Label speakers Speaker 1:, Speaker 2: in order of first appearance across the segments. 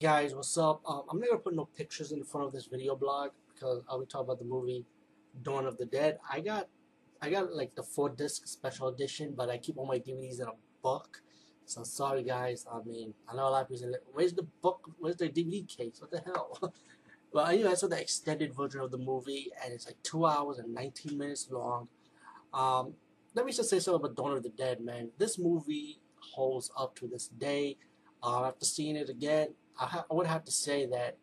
Speaker 1: Guys what's up? Um, i'm not gonna put no pictures in front of this video blog because i'll be talking about the movie dawn of the dead. I got i got like the four disc special edition but i keep all my dvds in a book. So sorry guys. I mean i know a lot of people say where's the book? Where's the dvd case? What the hell? Well anyway saw the extended version of the movie and it's like two hours and 19 minutes long. Um, let me just say something about dawn of the dead man. This movie holds up to this day. Uh, after seeing it again I, I would have to say that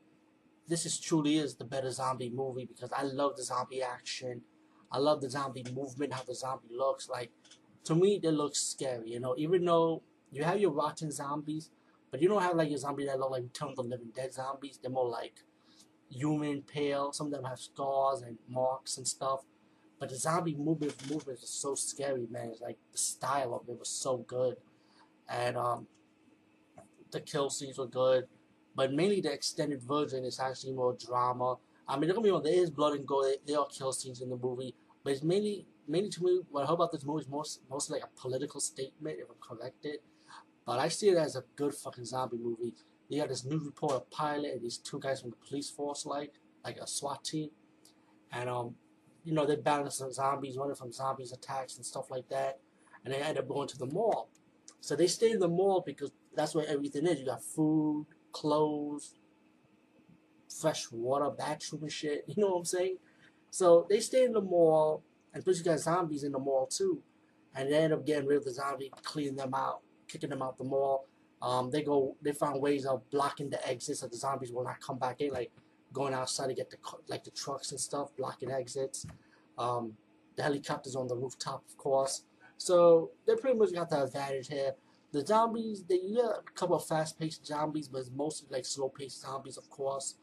Speaker 1: this is truly is the better zombie movie because I love the zombie action. I love the zombie movement, how the zombie looks. Like, to me, they look scary, you know, even though you have your rotten zombies, but you don't have like your zombie that look like Return of the Living Dead zombies. They're more like human, pale. Some of them have scars and marks and stuff. But the zombie movement movement is so scary, man. It's like the style of it was so good. And um the kill scenes were good but mainly the extended version is actually more drama. I mean, don't get me wrong, there is blood and gore, there are kill scenes in the movie, but it's mainly, mainly to me, what I hope about this movie is most, mostly like a political statement, if I'm corrected. But I see it as a good fucking zombie movie. You got this new reporter pilot and these two guys from the police force, like, like a SWAT team. And, um, you know, they balance some zombies, running from zombies attacks and stuff like that. And they end up going to the mall. So they stay in the mall because that's where everything is. You got food, clothes, fresh water, bathroom and shit. You know what I'm saying? So they stay in the mall, and plus you got zombies in the mall too. And they end up getting rid of the zombie, cleaning them out, kicking them out the mall. Um, they go, they find ways of blocking the exits so the zombies will not come back in, like going outside to get the like the trucks and stuff, blocking exits. Um, the helicopters on the rooftop, of course. So they pretty much got the advantage here. The zombies, they got a couple of fast-paced zombies, but it's mostly like slow-paced zombies, of course.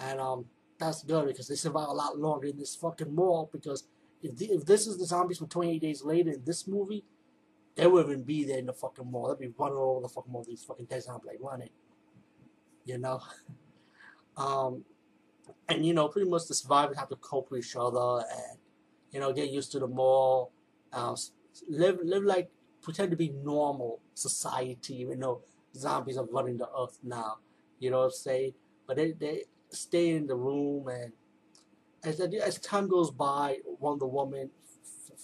Speaker 1: And um, that's good because they survive a lot longer in this fucking mall. Because if the, if this is the zombies from 28 days later in this movie, they wouldn't be there in the fucking mall. They'd be running all the fucking mall. These fucking dead zombies like running, you know. um, and you know, pretty much the survivors have to cope with each other and you know get used to the mall. Uh, live live like pretend to be normal society, even though zombies are running the earth now. You know what I'm saying? But they, they stay in the room, and as, as time goes by, Wonder Woman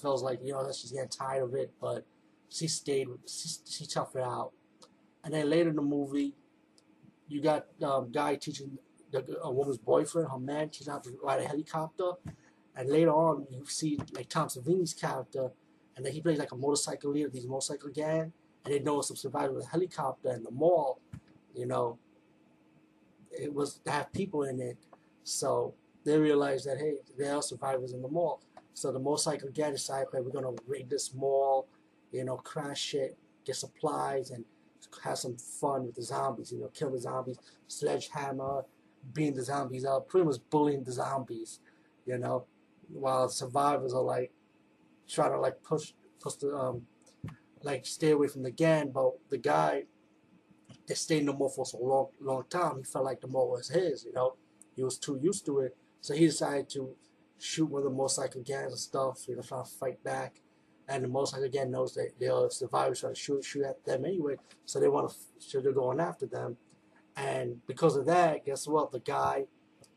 Speaker 1: feels like, you know, that she's getting tired of it, but she stayed, she, she toughed it out. And then later in the movie, you got um, guy teaching the, a woman's boyfriend, her man, teaching how to ride a helicopter. And later on, you see like Tom Savini's character and then he plays like a motorcycle leader, these motorcycle gang, and they know some survivors with a helicopter in the mall, you know, it was to have people in it, so they realized that hey, there are survivors in the mall. So the motorcycle gang decided that we're gonna raid this mall, you know, crash it, get supplies, and have some fun with the zombies. You know, kill the zombies, sledgehammer, beating the zombies up, pretty much bullying the zombies. You know, while survivors are like try to like push push the um like stay away from the gang, but the guy that stayed in the mall for so long long time, he felt like the mall was his, you know. He was too used to it. So he decided to shoot one of the motorcycle gangs and stuff, you know, trying to fight back. And the motorcycle gang knows that they are survivors trying to shoot shoot at them anyway, so they want to so they're going after them. And because of that, guess what? The guy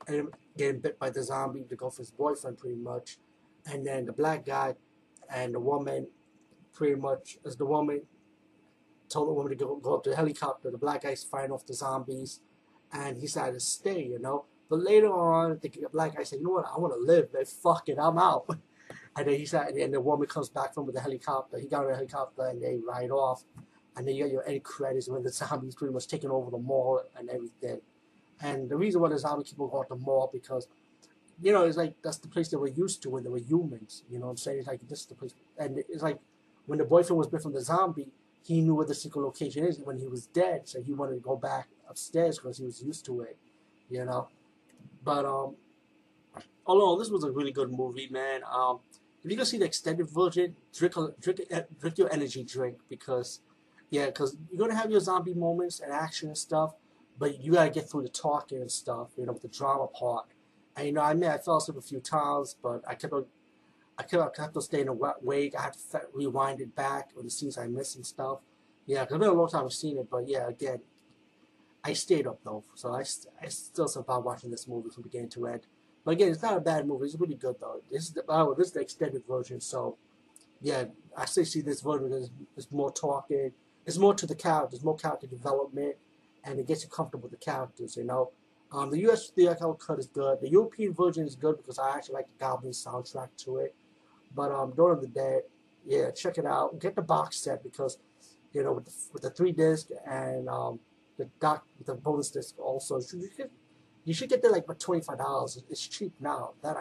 Speaker 1: up getting bit by the zombie to go for his boyfriend pretty much. And then the black guy and the woman pretty much as the woman told the woman to go, go up to the helicopter. The black guy's fighting off the zombies, and he decided to stay, you know. But later on, the black guy said, "You know what? I want to live. Man, fuck it, I'm out." And then he said, and the woman comes back from with the helicopter. He got on the helicopter, and they ride off. And then you got your end credits when the zombies pretty much taking over the mall and everything. And the reason why the zombie people go to the mall because, you know, it's like that's the place they were used to when they were humans. You know what I'm saying? It's like this is the place, and it's like when the boyfriend was bit from the zombie, he knew where the secret location is when he was dead, so he wanted to go back upstairs because he was used to it, you know. But um, all in all, this was a really good movie, man. Um, if you can see the extended version, drink drink drink your energy drink because, yeah, because you're gonna have your zombie moments and action and stuff, but you gotta get through the talking and stuff, you know, the drama part. And you know, I mean, I fell asleep a few times, but I kept on I kept, I kept on staying awake. I had to rewind it back on the scenes I missed and stuff. Yeah, because it's been a long time I've seen it, but yeah, again, I stayed up though, so I, I still survived watching this movie from beginning to end. But again, it's not a bad movie. It's really good though. This is the oh, this is the extended version, so yeah, I still see this version because it's more talking. It's more to the characters, more character development, and it gets you comfortable with the characters. You know, um, the U.S. theatrical cut is good. The European version is good because I actually like the Goblin soundtrack to it. But um, of the day, yeah, check it out. Get the box set because you know with the, with the three disc and um, the doc the bonus disc also. You should, you should get that like for twenty five dollars. It's cheap now. That I